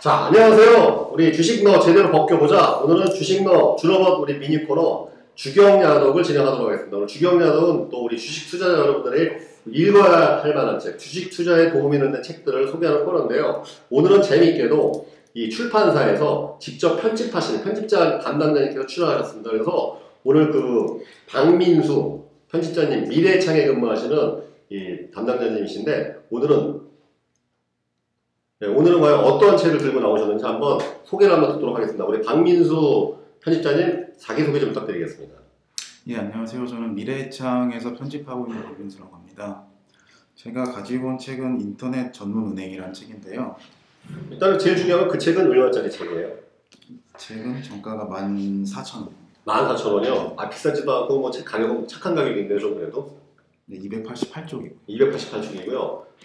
자, 안녕하세요. 우리 주식너 제대로 벗겨보자. 오늘은 주식너 줄어벗 우리 미니 코너 주경야독을 진행하도록 하겠습니다. 오늘 주경야독은 또 우리 주식 투자자 여러분들이 읽어야 할 만한 책, 주식 투자에 도움이 되는 책들을 소개하는 코너인데요. 오늘은 재미있게도 이 출판사에서 직접 편집하시는 편집자 담당자님께서 출연하셨습니다. 그래서 오늘 그 박민수 편집자님 미래창에 근무하시는 이 담당자님이신데 오늘은 네, 오늘은 과연 어떠한 책을 들고 나오셨는지 한번 소개를 한번 듣도록 하겠습니다. 우리 박민수 편집자님 자기소개 좀 부탁드리겠습니다. 예, 안녕하세요. 저는 미래창에서 편집하고 있는 박민수라고 합니다. 제가 가지고 온 책은 인터넷 전문 은행이라는 책인데요. 일단 제일 중요한 건 그 책은 얼마짜리 책이에요? 책은 정가가 14,000원. 14,000원이요? 아 비싸지도 않고 뭐 책 가격은 착한 가격인데요 좀 그래도? 네, 288쪽이고. 288쪽이고요.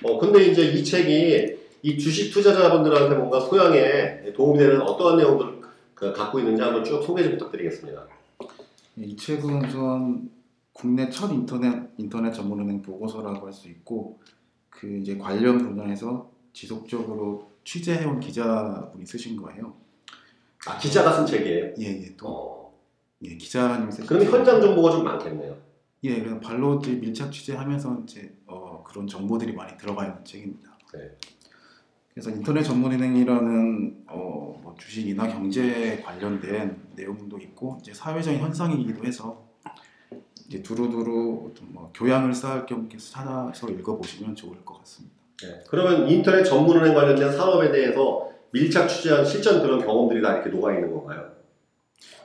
어 근데 이제 이 책이 이 주식 투자자분들한테 뭔가 소양에 도움이 되는 어떠한 내용들을 그 갖고 있는지 한번 쭉 소개 좀 부탁드리겠습니다. 예, 이 책은 우선 국내 첫 인터넷 인터넷 전문은행 보고서라고 할 수 있고 그 이제 관련 분야에서 지속적으로 취재해온 기자분이 쓰신 거예요. 아 기자가 쓴 책이에요? 예, 예, 또 어. 예, 기자님이 쓰신. 그럼 책. 현장 정보가 좀 많겠네요. 예, 그냥 발로 밀착 취재하면서 이제 어, 그런 정보들이 많이 들어가 있는 책입니다. 네. 그래서 인터넷 전문은행이라는 어, 뭐 주식이나 경제 관련된 내용도 있고 이제 사회적인 현상이기도 해서 이제 두루두루 좀뭐 교양을 쌓을 겸 찾아서 읽어보시면 좋을 것 같습니다. 네. 그러면 인터넷 전문은행 관련된 산업에 대해서 밀착 취재한 실전 그런 경험들이 다 이렇게 녹아 있는 건가요?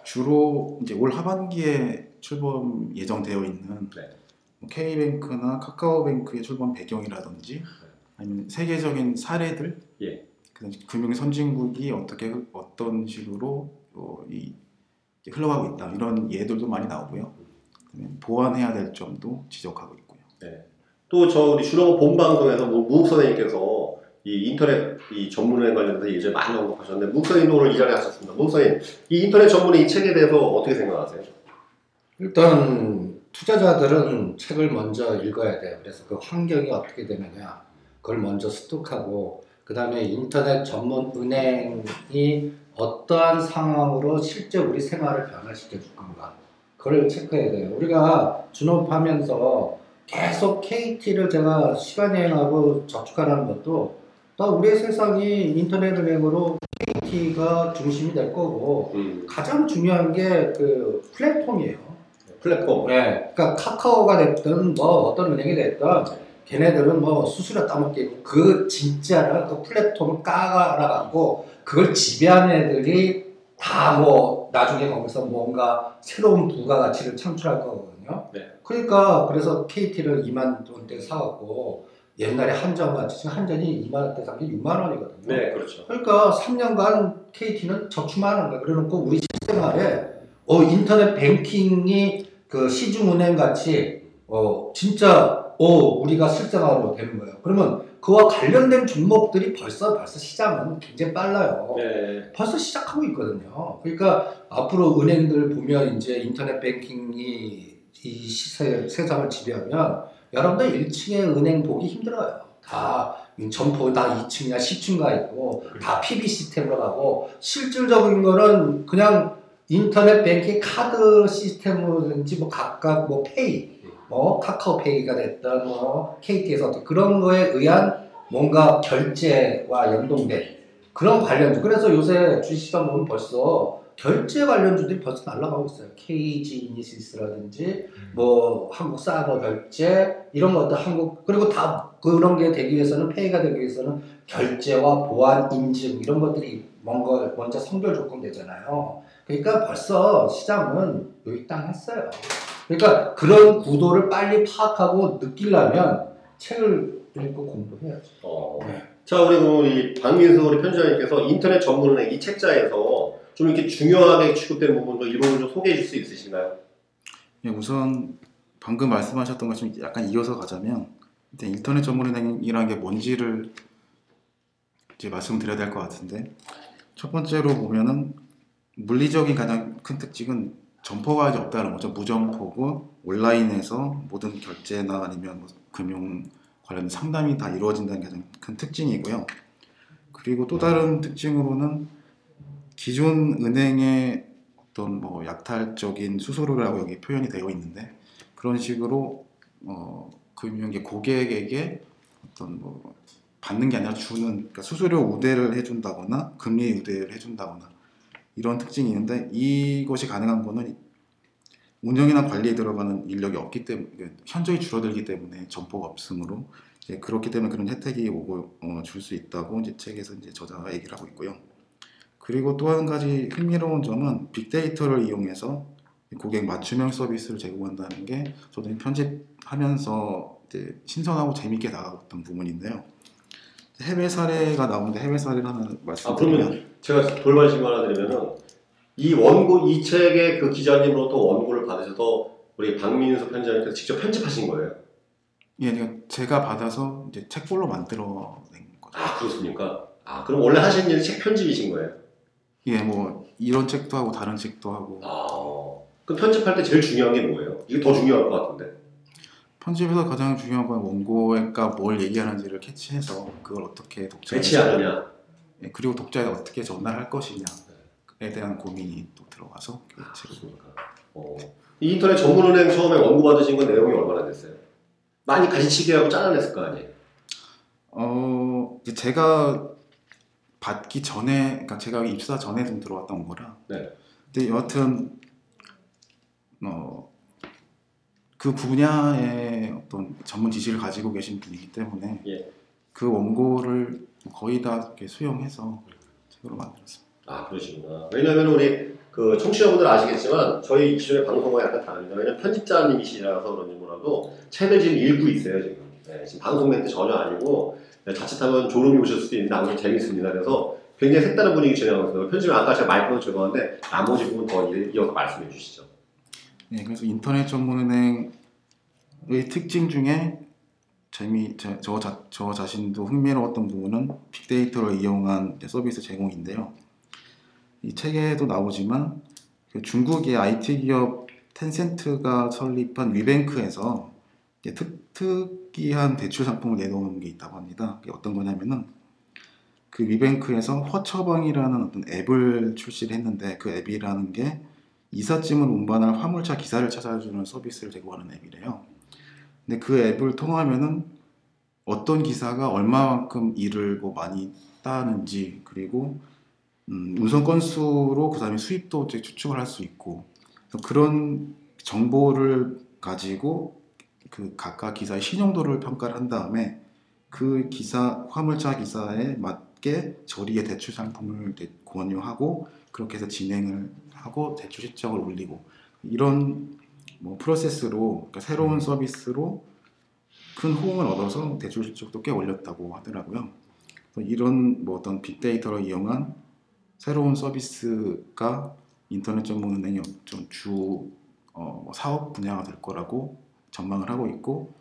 주로 이제 올 하반기에 출범 예정되어 있는 네. 뭐 K뱅크나 카카오뱅크의 출범 배경이라든지 아니면 세계적인 사례들, 예. 그 금융 선진국이 어떻게 어떤 식으로 어, 이 흘러가고 있다 이런 예들도 많이 나오고요. 보완해야 될 점도 지적하고 있고요. 또저 우리 주로 본 방송에서 뭐 무욱 선생님께서 이 인터넷 이 전문에 관련해서 예전에 많이 언급하셨는데 무욱 선생님도 오늘 이 자리에 하셨습니다. 무욱 선생님, 이 인터넷 전문의 이 책에 대해서 어떻게 생각하세요? 일단 투자자들은 책을 먼저 읽어야 돼요. 그래서 그 환경이 어떻게 되느냐 그걸 먼저 습득하고 그 다음에 인터넷 전문 은행이 어떠한 상황으로 실제 우리 생활을 변화시켜 줄 건가 그걸 체크해야 돼요. 우리가 준업하면서 계속 KT를 제가 시간 여행하고 저축하라는 것도 또 우리의 세상이 인터넷 은행으로 KT가 중심이 될 거고 음, 가장 중요한 게 그 플랫폼이에요. 플랫폼. 네. 그러니까 카카오가 됐든 뭐 어떤 은행이 됐든 걔네들은 뭐 수수료 따먹기고 그 진짜를 그 플랫폼을 까가라갖고 그걸 지배하는 애들이 다 뭐 나중에 거기서 뭔가 새로운 부가가치를 창출할 거거든요. 네. 그러니까 그래서 KT를 2만 원대 사갖고 옛날에 한전 같이 지금 한전이 2만 원대 산게 6만 원이거든요. 네, 그렇죠. 그러니까 3년간 KT는 저축만 하는 거야. 그래놓고 우리 실생활에 어, 인터넷 뱅킹이 그 시중은행 같이 어, 진짜 어, 우리가 실생활로 되는 거예요. 그러면 그와 관련된 종목들이 벌써 벌써 시장은 굉장히 빨라요. 네. 벌써 시작하고 있거든요. 그러니까 앞으로 은행들 보면 이제 인터넷 뱅킹이 이 시세, 세상을 지배하면 여러분들 1층에 은행 보기 힘들어요. 다 점포 다 2층이나 10층 가 있고 다 PB 시스템으로 가고 실질적인 거는 그냥 인터넷 뱅킹 카드 시스템으로든지 뭐 각각 뭐 pay 뭐 카카오페이가 됐든 뭐 KT에서 그런 거에 의한 뭔가 결제와 연동된 그런 관련주. 그래서 요새 주식시장 보면 벌써 결제 관련주들이 벌써 날아가고 있어요. KG 이니시스라든지 뭐 한국 사버 결제 이런 것들 한국 그리고 다 그런 게 되기 위해서는 페이가 되기 위해서는 결제와 보안 인증 이런 것들이 뭔가 먼저 선별 조건 되잖아요. 그러니까 벌써 시장은 요익당했어요. 그러니까 그런 구도를 빨리 파악하고 느끼려면 책을 읽고 공부해야죠. 어. 네. 자, 우리 그 우리 박민수 우리 편집장님께서 인터넷 전문은행 이 책자에서 좀 이렇게 중요하게 취급되는 부분도 이론을 좀 소개해 줄 수 있으신가요? 예, 우선 방금 말씀하셨던 것좀 약간 이어서 가자면 일단 인터넷 전문은행이라는 게 뭔지를 이제 말씀드려야 될 것 같은데 첫 번째로 보면은 물리적인 가장 큰 특징은 점포가 이제 없다는 거죠. 무점포고 온라인에서 모든 결제나 아니면 뭐 금융 관련 상담이 다 이루어진다는 게 가장 큰 특징이고요. 그리고 또 다른 특징으로는 기존 은행의 어떤 뭐 약탈적인 수수료라고 여기 표현이 되어 있는데 그런 식으로 어, 금융계 고객에게 어떤 뭐 받는 게 아니라 주는 그러니까 수수료 우대를 해준다거나 금리 우대를 해준다거나 이런 특징이 있는데 이것이 가능한 거는 운영이나 관리에 들어가는 인력이 없기 때문에 현저히 줄어들기 때문에 점포가 없으므로 그렇기 때문에 그런 혜택이 오고 어, 줄수 있다고 이제 책에서 이제 저자가 얘기를 하고 있고요. 그리고 또 한 가지 흥미로운 점은 빅데이터를 이용해서 고객 맞춤형 서비스를 제공한다는 게 저도 편집하면서 신선하고 재밌게 다가왔던 부분인데요. 해외 사례가 나오는데 해외 사례를 하나 아 말씀드리면 그러면 제가 돌발 질문 하나 드리면은 이 원고 이 책의 그 기자님으로부터 원고를 받으셔서 우리 박민수 편집장님께서 직접 편집하신 거예요. 예, 제가 받아서 이제 책볼로 만들어낸 거죠. 아 그렇습니까? 아 그럼 원래 하신 일이 책 편집이신 거예요? 예, 뭐 이런 책도 하고 다른 책도 하고 아, 그 편집할 때 제일 중요한 게 뭐예요? 이게 더 중요할 것 같은데. 편집에서 가장 중요한 건 원고가 뭘 얘기하는지를 캐치해서 그걸 어떻게 독자에 배치하느냐. 예, 그리고 독자에 어떻게 전달할 것이냐에 대한 고민이 또 들어가서 그 책을 그렇습니까? 어. 이 인터넷 전문은행 처음에 원고 받으신 건 내용이 얼마나 됐어요? 많이 가지치기 하고 잘라냈을 거 아니에요? 어 제가 받기 전에 그러니까 제가 입사 전에 좀 들어왔던 거라. 네. 근데 여하튼 어 그 분야의 어떤 전문 지식을 가지고 계신 분이기 때문에 예. 그 원고를 거의 다 이렇게 수용해서 책으로 만들었습니다. 아 그러시구나. 왜냐하면 우리 그 청취자분들 아시겠지만 저희 기존의 방송과 약간 다릅니다. 왜냐면 편집자님이시라서 그런지 몰라도 책을 지금 읽고 있어요 지금. 네, 지금 방송 멘트 전혀 아니고 네, 자칫하면 졸음이 오실 수도 있는데 아무튼 재밌습니다. 그래서 굉장히 색다른 분위기 진행하고. 편집은 아까 제가 마이크로 죄송한데 나머지 부분 더 이- 이어서 말씀해 주시죠. 네, 그래서 인터넷 전문은행의 특징 중에 재미 저, 저, 자신도 흥미로웠던 부분은 빅데이터를 이용한 서비스 제공인데요. 이 책에도 나오지만 그 중국의 IT 기업 텐센트가 설립한 위뱅크에서 특, 특이한 대출 상품을 내놓은 게 있다고 합니다. 어떤 거냐면은 그 위뱅크에서 허처방이라는 어떤 앱을 출시를 했는데 그 앱이라는 게 이삿짐을 운반할 화물차 기사를 찾아주는 서비스를 제공하는 앱이래요. 근데 그 앱을 통하면은 어떤 기사가 얼마만큼 일을 뭐 많이 따는지 그리고 음, 운송 건수로 그 다음에 수입도 추측을 할 수 있고 그런 정보를 가지고 그 각각 기사의 신용도를 평가를 한 다음에 그 기사 화물차 기사에 맞게 저리의 대출 상품을 권유하고 그렇게 해서 진행을 하고 대출 실적을 올리고 이런 뭐 프로세스로 그러니까 새로운 서비스로 큰 호응을 얻어서 대출 실적도 꽤 올렸다고 하더라고요. 이런 뭐 어떤 빅데이터를 이용한 새로운 서비스가 인터넷 전문은행의 좀주 어, 뭐 사업 분야가 될 거라고 전망을 하고 있고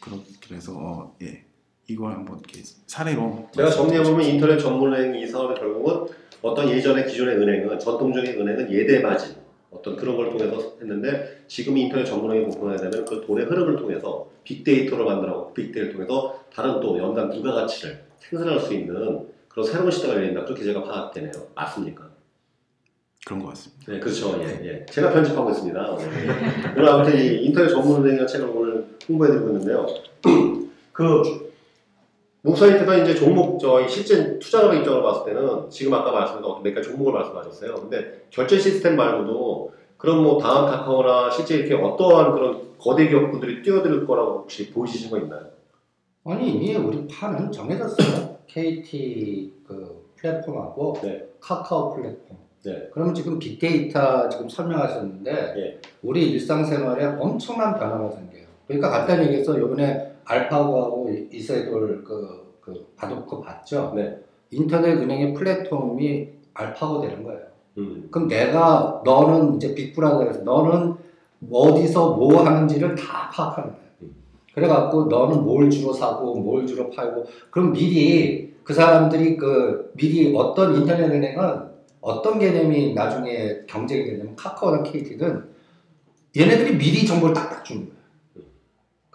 그렇 그래서 어, 예 이걸 한번 이렇게 사례로 제가 정리해 보면 말씀드리겠습니다. 인터넷 전문은행 이 사업의 결국은 어떤 예전의 기존의 은행은 전통적인 은행은 예대 마진 어떤 그런 걸 통해서 했는데 지금 인터넷 전문은행이 오픈하게 되면 그 돈의 흐름을 통해서 빅데이터를 만들어고 빅데이터를 통해서 다른 또 연간 부가 가치를 생산할 수 있는 그런 새로운 시대가 열린다 그렇게 제가 파악되네요 맞습니까? 그런 것 같습니다. 네 그렇죠 예, 예. 제가 편집하고 있습니다 오늘, 예. 오늘 아무튼 이 인터넷 전문은행이라는 책을 오늘 홍보해드리고 있는데요 그 목사님께서 이제 종목 저희 실제 투자자 입장으로 봤을 때는 지금 아까 말씀하신 어떤 몇 가지 종목을 말씀하셨어요. 근데 결제 시스템 말고도 그런 뭐 다음 카카오나 실제 이렇게 어떠한 그런 거대 기업들이 뛰어들 거라고 혹시 보이시는 거 있나요? 아니 이미 우리 판은 정해졌어요. KT 그 플랫폼하고 네. 카카오 플랫폼. 네. 그러면 지금 빅데이터 지금 설명하셨는데 예. 우리 일상생활에 엄청난 변화가 생겨요. 그러니까 간단히 얘기해서 이번에 알파고하고 이- 이세돌 그, 그 바둑코 봤죠? 네. 인터넷 은행의 플랫폼이 알파고 되는 거예요. 음. 그럼 내가 너는 이제 빅브라더에서 너는 어디서 뭐 하는지를 다 파악하는 거예요. 그래갖고 너는 뭘 주로 사고 뭘 주로 팔고 그럼 미리 그 사람들이 그 미리 어떤 인터넷 은행은 어떤 개념이 나중에 경쟁이 되냐면 카카오나 KT는 얘네들이 미리 정보를 딱딱 주는 거예요.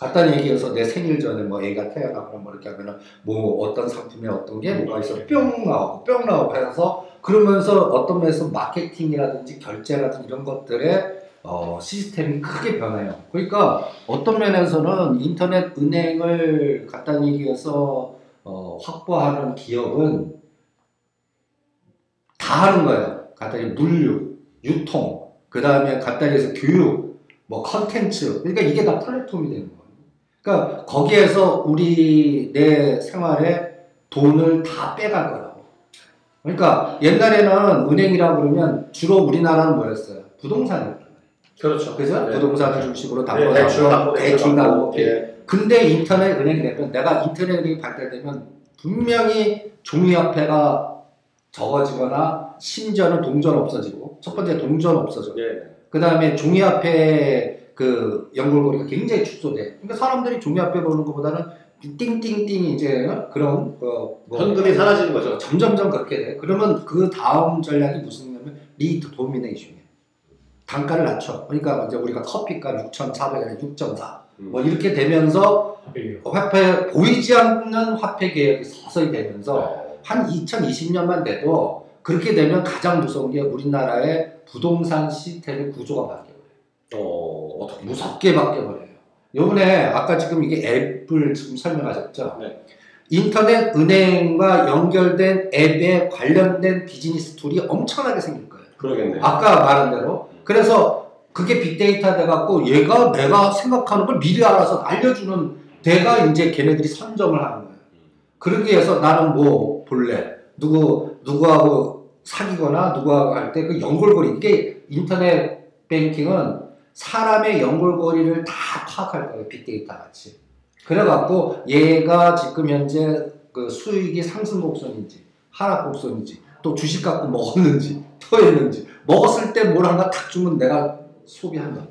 간단히 얘기해서 내 생일 전에 뭐 애가 태어나거나 뭐 이렇게 하면은 뭐 어떤 상품에 어떤 게 뭐가 있어 뿅 나오고 뿅 나오고 해서 그러면서 어떤 면에서 마케팅이라든지 결제라든지 이런 것들의 어, 시스템이 크게 변해요. 그러니까 어떤 면에서는 인터넷 은행을 간단히 얘기해서 어, 확보하는 기업은 다 하는 거예요. 간단히 물류, 유통, 그 다음에 간단히 해서 교육, 뭐 컨텐츠. 그러니까 이게 다 플랫폼이 되는 거예요. 그러니까 거기에서 우리 내 생활에 돈을 다 빼갈 거라고. 그러니까 옛날에는 은행이라고 그러면 주로 우리나라는 뭐였어요? 부동산이었단 말이에요. 그렇죠. 그죠? 네. 부동산을 중심으로 네, 담보 대출 담보, 대출 받고 예. 근데 인터넷 은행이 되면 내가 인터넷 은행이 발달되면 분명히 종이화폐가 적어지거나 심지어는 동전 없어지고 첫 번째 동전 없어져. 예. 그 다음에 종이화폐 그 연결고리가 굉장히 축소돼. 그러니까 사람들이 종이화폐 보는 것보다는 띵띵띵 이제 그런 어, 뭐 현금이 사라지는 거죠. 점점점 그렇게 돼. 그러면 그 다음 전략이 무슨냐면 리드 도미네이션이에요. 단가를 낮춰. 그러니까 이제 우리가 커피값 6,400원에 6.4. 음. 뭐 이렇게 되면서 화폐 보이지 않는 화폐 개혁이 서서히 되면서 한 2020년만 돼도 그렇게 되면 가장 무서운 게 우리나라의 부동산 시스템의 구조가 바뀌어요. 어, 어떻게 무섭게 바뀌어버려요. 요번에 아까 지금 이게 앱을 지금 설명하셨죠? 네. 인터넷 은행과 연결된 앱에 관련된 비즈니스 tool이 엄청나게 생길 거예요. 그러겠네. 아까 말한 대로. 그래서 그게 빅데이터 돼갖고 얘가 내가 생각하는 걸 미리 알아서 알려주는 데가 이제 걔네들이 선점을 하는 거예요. 그러기 위해서 나는 뭐 볼래. 누구, 누구하고 사귀거나 누구하고 할 때 그 연골고리. 이게 인터넷 뱅킹은 사람의 연골고리를 다 파악할 거예요. 빅데이터 같이. 그래갖고 얘가 지금 현재 그 수익이 상승 곡선인지 하락 곡선인지 또 주식 갖고 먹었는지 토했는지 먹었을 때 뭘 한가 탁 주면 내가 소비한다.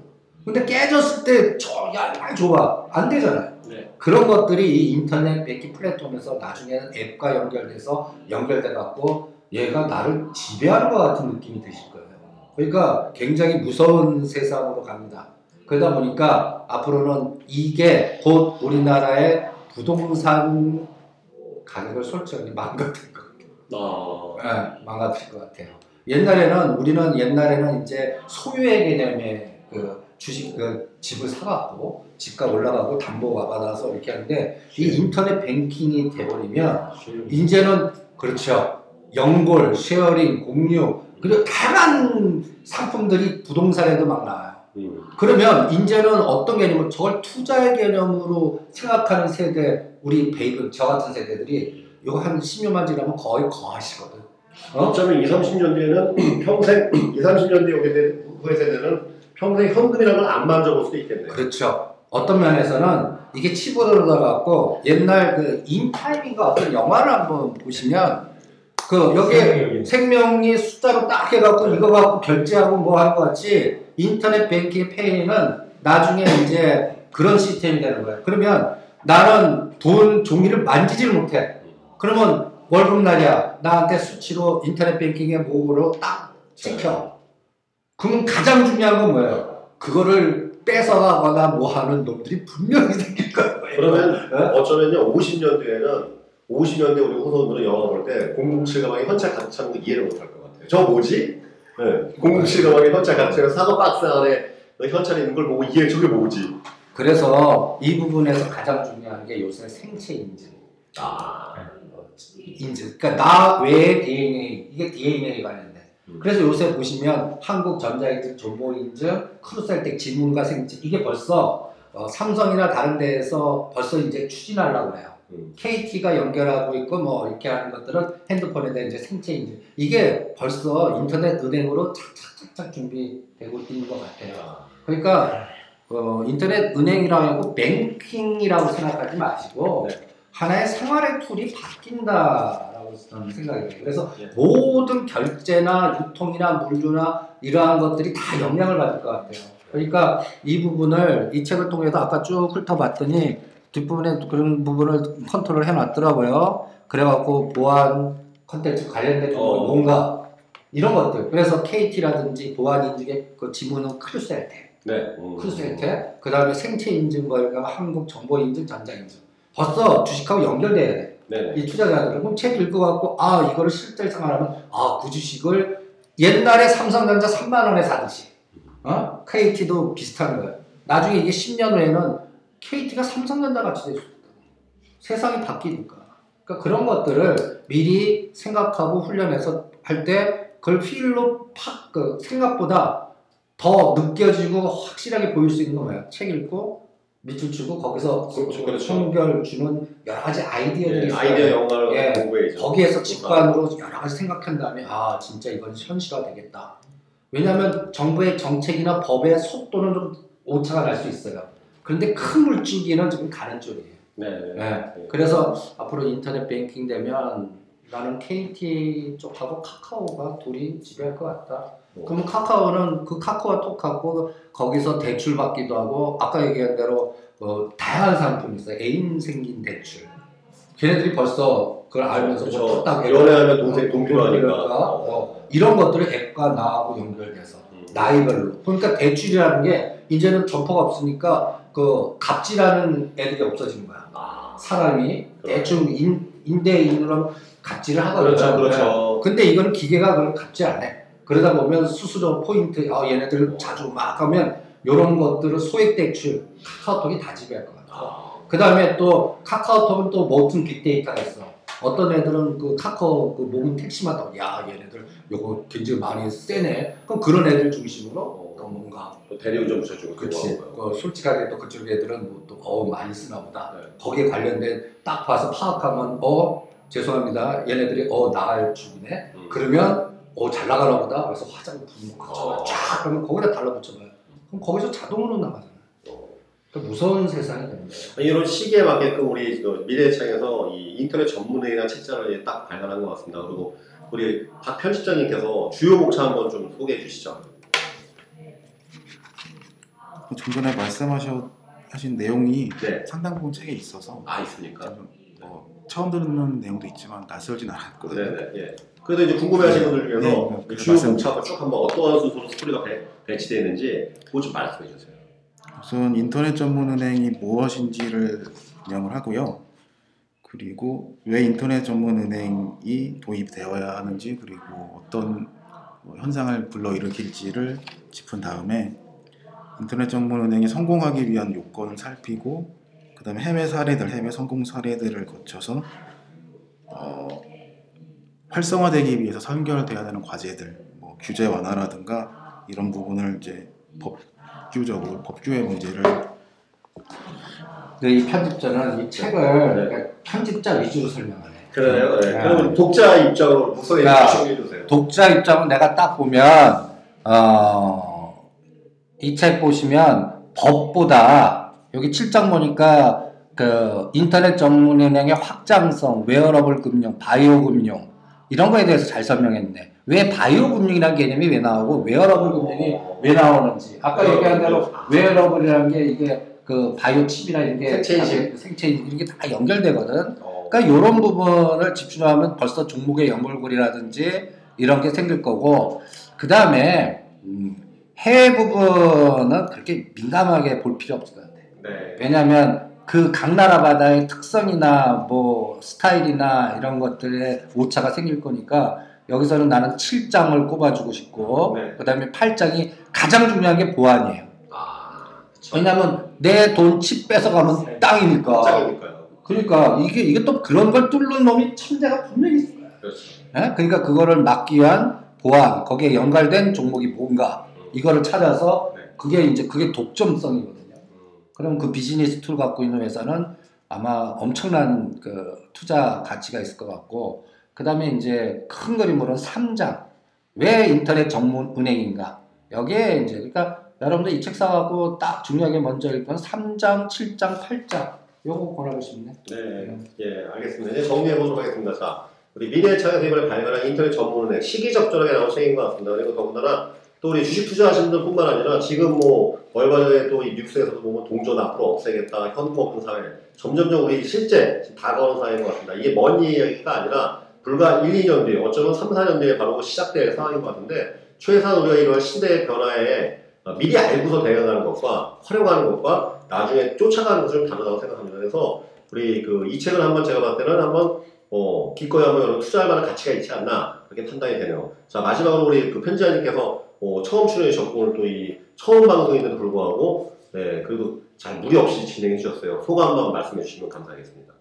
근데 깨졌을 때 저, 야, 야, 좋아. 안 되잖아요. 네. 그런 것들이 이 인터넷 뱅킹 플랫폼에서 나중에는 앱과 연결돼서 연결돼 갖고 얘가 나를 지배하는 것 같은 느낌이 드실 거예요. 그러니까 굉장히 무서운 세상으로 갑니다. 그러다 보니까 앞으로는 이게 곧 우리나라의 부동산 가격을 솔직히 망가뜨릴 것 같아요. 어, 네, 망가뜨릴 것 같아요. 옛날에는 우리는 옛날에는 이제 소유의 개념의 그 주식 그 집을 사갖고 집값 올라가고 담보가 받아서 이렇게 하는데 이 인터넷 뱅킹이 돼버리면 이제는 그렇죠 연골, 쉐어링, 공유 그리고 다양한 상품들이 부동산에도 막 나와요. 음. 그러면 이제는 어떤 개념을 저걸 투자의 개념으로 생각하는 세대 우리 베이브 저 같은 세대들이 이거 한 10년만 지나면 거의 거하시거든. 어? 어쩌면 20, 30년 뒤에는 평생 20, 30년 뒤에 오게 된 후의 세대는 평생 현금이라는 걸 안 만져볼 수도 있겠네요. 그렇죠. 어떤 면에서는 이게 치부로 들어가고 옛날 그 인타임인가 어떤 영화를 한번 보시면 그 여기에 생명이 숫자로 딱 해갖고 이거 갖고 결제하고 뭐 하는 것 같이 인터넷 뱅킹 페이는 나중에 이제 그런 시스템이 되는 거예요. 그러면 나는 돈 종이를 만지질 못해. 그러면 월급날이야. 나한테 수치로 인터넷 뱅킹의 모으로 딱 찍혀. 그럼 가장 중요한 건 뭐예요? 그거를 뺏어가거나 뭐 하는 놈들이 분명히 생길 거예요. 그러면 네? 어쩌면요 50년 뒤에는 50년대 우리 후손들은 영화 볼 때 007 가방에 현찰 가득 차는 거 이해를 못할 것 같아요. 저 뭐지? 네. 007 가방에 현찰 가득 차는 사과 박스 안에 현찰이 있는 걸 보고 이해 저게 뭐지? 그래서 이 부분에서 가장 중요한 게 요새 생체 인증. 아, 인증. 그러니까 나 외의 DNA 이게 DNA 관련돼. 음. 그래서 요새 보시면 한국 전자인증, 정보 인증, 크루셀텍 지문과 생체 이게 벌써 어, 삼성이나 다른 데에서 벌써 이제 추진하려고 해요. 음. KT가 연결하고 있고 뭐 이렇게 하는 것들은 핸드폰에다 이제 생체 인증 이게 벌써 인터넷 은행으로 착착착착 준비되고 있는 것 같아요. 그러니까 어, 인터넷 은행이라고 뱅킹이라고 생각하지 마시고 네. 하나의 생활의 tool이 바뀐다라고 저는 생각이 돼요. 그래서 네. 모든 결제나 유통이나 물류나 이러한 것들이 다 영향을 받을 것 같아요. 그러니까 이 부분을 이 책을 통해서 아까 쭉 훑어봤더니 뒷부분에 그런 부분을 컨트롤 해놨더라고요. 그래갖고 보안 컨텐츠 관련된 어. 뭔가 이런 것들. 그래서 KT라든지 보안 인증의 그 지문은 크루셜텍. 네. 음. 혜택, 그 다음에 생체 인증, 뭐거 한국 정보 인증, 전자 인증. 벌써 주식하고 연결돼야 돼. 네네. 이 투자자들은 그럼 책 읽어갖고 아 이거를 실제 생활하면 아그 주식을 옛날에 삼성전자 3만 원에 사듯이 어? KT도 비슷한 거예요. 나중에 이게 10년 후에는 KT가 삼성전자 같이 될 수 있다. 세상이 바뀌니까. 그러니까 그런 것들을 미리 생각하고 훈련해서 할 때 그걸 휠로 팍 그 생각보다 더 느껴지고 확실하게 보일 수 있는 건 뭐야? 책 읽고 밑줄 치고 거기서 그렇죠, 그렇죠. 청결 주는 여러 가지 아이디어들이 네, 있어요. 아이디어 영화를 예. 공부해야죠. 거기에서 직관으로 여러 가지 생각한 다음에 아 진짜 이건 현실화 되겠다. 왜냐하면 정부의 정책이나 법의 속도는 좀 오차가 날 수 있어요. 그런데 큰 물줄기는 지금 가는 쪽이에요. 네네. 네. 그래서 앞으로 인터넷 뱅킹 되면 나는 KT 쪽하고 카카오가 둘이 지배할 것 같다. 어. 그러면 카카오는 그 카카오톡하고 거기서 대출 받기도 하고 아까 얘기한 대로 어, 다양한 상품이 있어요. 애인 생긴 대출. 걔네들이 벌써 그걸 알면서 뭐 그렇죠. 딱 연애하면 동생 돈 필요하니까 필요하니까. 어, 이런 것들을 앱과 나하고 연결돼서 음. 나이별로. 그러니까 대출이라는 게 이제는 점포가 없으니까 그 갑질하는 애들이 없어진 거야. 아, 사람이 대충 인, 임대인으로 갑질을 하거든요. 그렇죠, 그렇죠. 근데 이거는 기계가 그걸 갑질 안 해. 그러다 보면 수수료 포인트, 아, 얘네들 자주 막 하면 이런 것들을 소액 대출 카카오톡이 다 지배할 것 같아. 아, 그 다음에 또 카카오톡은 또 모든 빅데이터가 있어. 어떤 애들은 그 카카오 그 모금 택시마다 야 얘네들 요거 굉장히 많이 세네. 그럼 그런 애들 중심으로 또 뭔가 또 대리운전 붙여주고 그렇지. 그거 하고요. 그 솔직하게 또 그쪽 애들은 뭐 또 어우 많이 쓰나 보다. 네. 거기에 관련된 딱 봐서 파악하면 어 죄송합니다. 얘네들이 어 나갈 중이네. 음. 그러면 어 잘 나가나 보다. 그래서 화장 어. 거죠. 쫙 그러면 거기다 달라붙여봐요. 그럼 거기서 자동으로 나가잖아요. 어. 그러니까 무서운 세상이 되는 거예요. 이런 시기에 맞게끔 우리 그 미래창에서 이 인터넷 전문회의나 책자를 딱 발간한 것 같습니다. 그리고 우리 박 편집장님께서 주요 목차 한번 좀 소개해 주시죠. 좀 전에 말씀하신 내용이 네. 상당 부분 책에 있어서 아 있습니까? 좀, 어, 처음 듣는 내용도 있지만 낯설진 않았거든요. 네네. 예. 그래도 이제 궁금해하시는 분들 중에서 네, 네, 주요 말씀- 목차 한번 쭉 한번 어떠한 순서로 스토리가 배, 배치되어 있는지 그거 좀 말씀해 주세요. 우선 인터넷 전문 은행이 무엇인지를 명을 하고요. 그리고 왜 인터넷 전문 은행이 도입되어야 하는지 그리고 어떤 뭐 현상을 불러일으킬지를 짚은 다음에 인터넷 전문 은행이 성공하기 위한 요건을 살피고 그 다음에 해외 사례들, 해외 성공 사례들을 거쳐서 어, 활성화되기 위해서 선결돼야 되는 과제들, 뭐 규제 완화라든가 이런 부분을 이제 법규적으로 법규의 문제를 근데 이 편집자는 이 책을 네. 그러니까 편집자 위주로 설명하네. 그러네요. 네. 야. 그럼 독자 입장으로 무서워 야. 정리해 주세요. 독자 입장은 내가 딱 보면 어, 이 책 보시면 법보다 여기 7장 보니까 그 인터넷 전문은행의 확장성, 웨어러블 금융, 바이오 금융 이런 거에 대해서 잘 설명했네. 왜 바이오 금융이라는 개념이 왜 나오고 웨어러블 금융이 왜 나오는지 아까 웨어러블 얘기한 대로 금융. wearable이라는 게 이게 그 바이오 칩이나 이런 게 생체 인식. 생체 인식 이런 게다 연결되거든. 어. 그러니까 이런 부분을 집중하면 벌써 종목의 연결고리라든지 이런 게 생길 거고 그 다음에 해외 부분은 그렇게 민감하게 볼 필요 없을 것 같아요. 네. 왜냐하면 그 각 나라마다의 특성이나 뭐 스타일이나 이런 것들의 오차가 생길 거니까 여기서는 나는 7장을 꼽아주고 싶고 네. 그 다음에 8장이 가장 중요한 게 보안이에요. 아, 왜냐하면 내 돈 칩 뺏어가면 땡이니까. 짝이니까요. 그러니까 이게 이게 또 그런 걸 뚫는 놈이 천재가 분명히 있을 거야. 그렇죠. 예? 그러니까 그거를 막기 위한 보안, 거기에 연결된 종목이 뭔가 이거를 찾아서 네. 그게 이제 그게 독점성이거든요. 음. 그럼 그 비즈니스 tool 갖고 있는 회사는 아마 엄청난 그 투자 가치가 있을 것 같고 그 다음에 이제 큰 그림으로는 3장 왜 인터넷 전문 은행인가 여기에 이제 그러니까 여러분들 이 책 사갖고 딱 중요하게 먼저 읽으면 3장, 7장, 8장 요거 권하고 싶네. 네, 예, 알겠습니다. 이제 정리해 보도록 하겠습니다. 자, 우리 미래창에서 이번에 발간한 인터넷 전문 은행 시기적절하게 나온 책인 것 같습니다. 그리고 더군다나 또 우리 주식 투자하시는 분뿐만 아니라 지금 뭐 얼마 전에 또 이 뉴스에서도 보면 동전 앞으로 없애겠다, 현금 없는 사회, 점점점 우리 실제 다가오는 사회인 것 같습니다. 이게 먼 이야기가 아니라 불과 1, 2년 뒤에, 어쩌면 3, 4년 뒤에 바로 시작될 상황인 것 같은데 최소한 우리가 이런 시대의 변화에 미리 알고서 대응하는 것과 활용하는 것과 나중에 쫓아가는 것을 다르다고 생각합니다. 그래서 우리 그 이 책을 한번 제가 봤을 때는 한번 어, 기꺼이 한번 투자할 만한 가치가 있지 않나 그렇게 판단이 되네요. 자 마지막으로 우리 그 편지자님께서 어, 처음 출연해 주셨고 오늘 또이 처음 방송인데도 불구하고 네 그래도 잘 무리 없이 진행해 주셨어요. 소감 한번 말씀해 주시면 감사하겠습니다.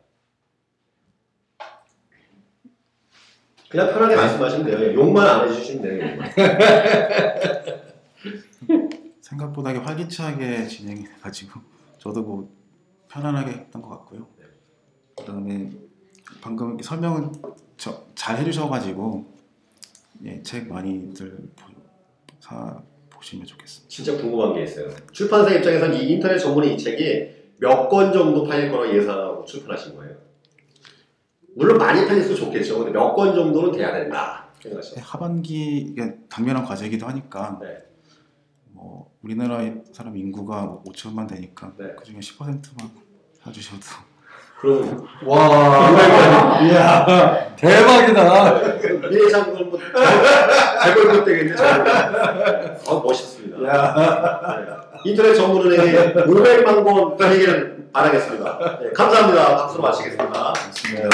그냥 편하게 말씀하시면 돼요. 욕만 안 해주시면 돼요. 생각보다 활기차게 진행해가지고 저도 뭐 편안하게 했던 것 같고요. 그다음에 방금 설명을 저- 잘 해주셔가지고 예, 책 많이들 보, 사 보시면 좋겠습니다. 진짜 궁금한 게 있어요. 출판사 입장에서는 이 인터넷 전문의 이 책이 몇 권 정도 팔릴 거라고 예상하고 출판하신 거예요? 물론 많이 팔릴수록 좋겠죠. 근데 몇 권 정도는 돼야 된다 생각하시죠? 하반기 이게 당면한 과제이기도 하니까 네. 뭐 우리나라 사람 인구가 5천만 되니까 네. 그 중에 10%만 사주셔도 그럼 와, 이야, 대박이다. 미래 장군 뭐 잘벌 되겠네. 잘 어, 멋있습니다. 야. 네. 인터넷 전문은행에 500만 권 팔리기를 바라겠습니다. 네, 감사합니다. 박수로 마치겠습니다. 네.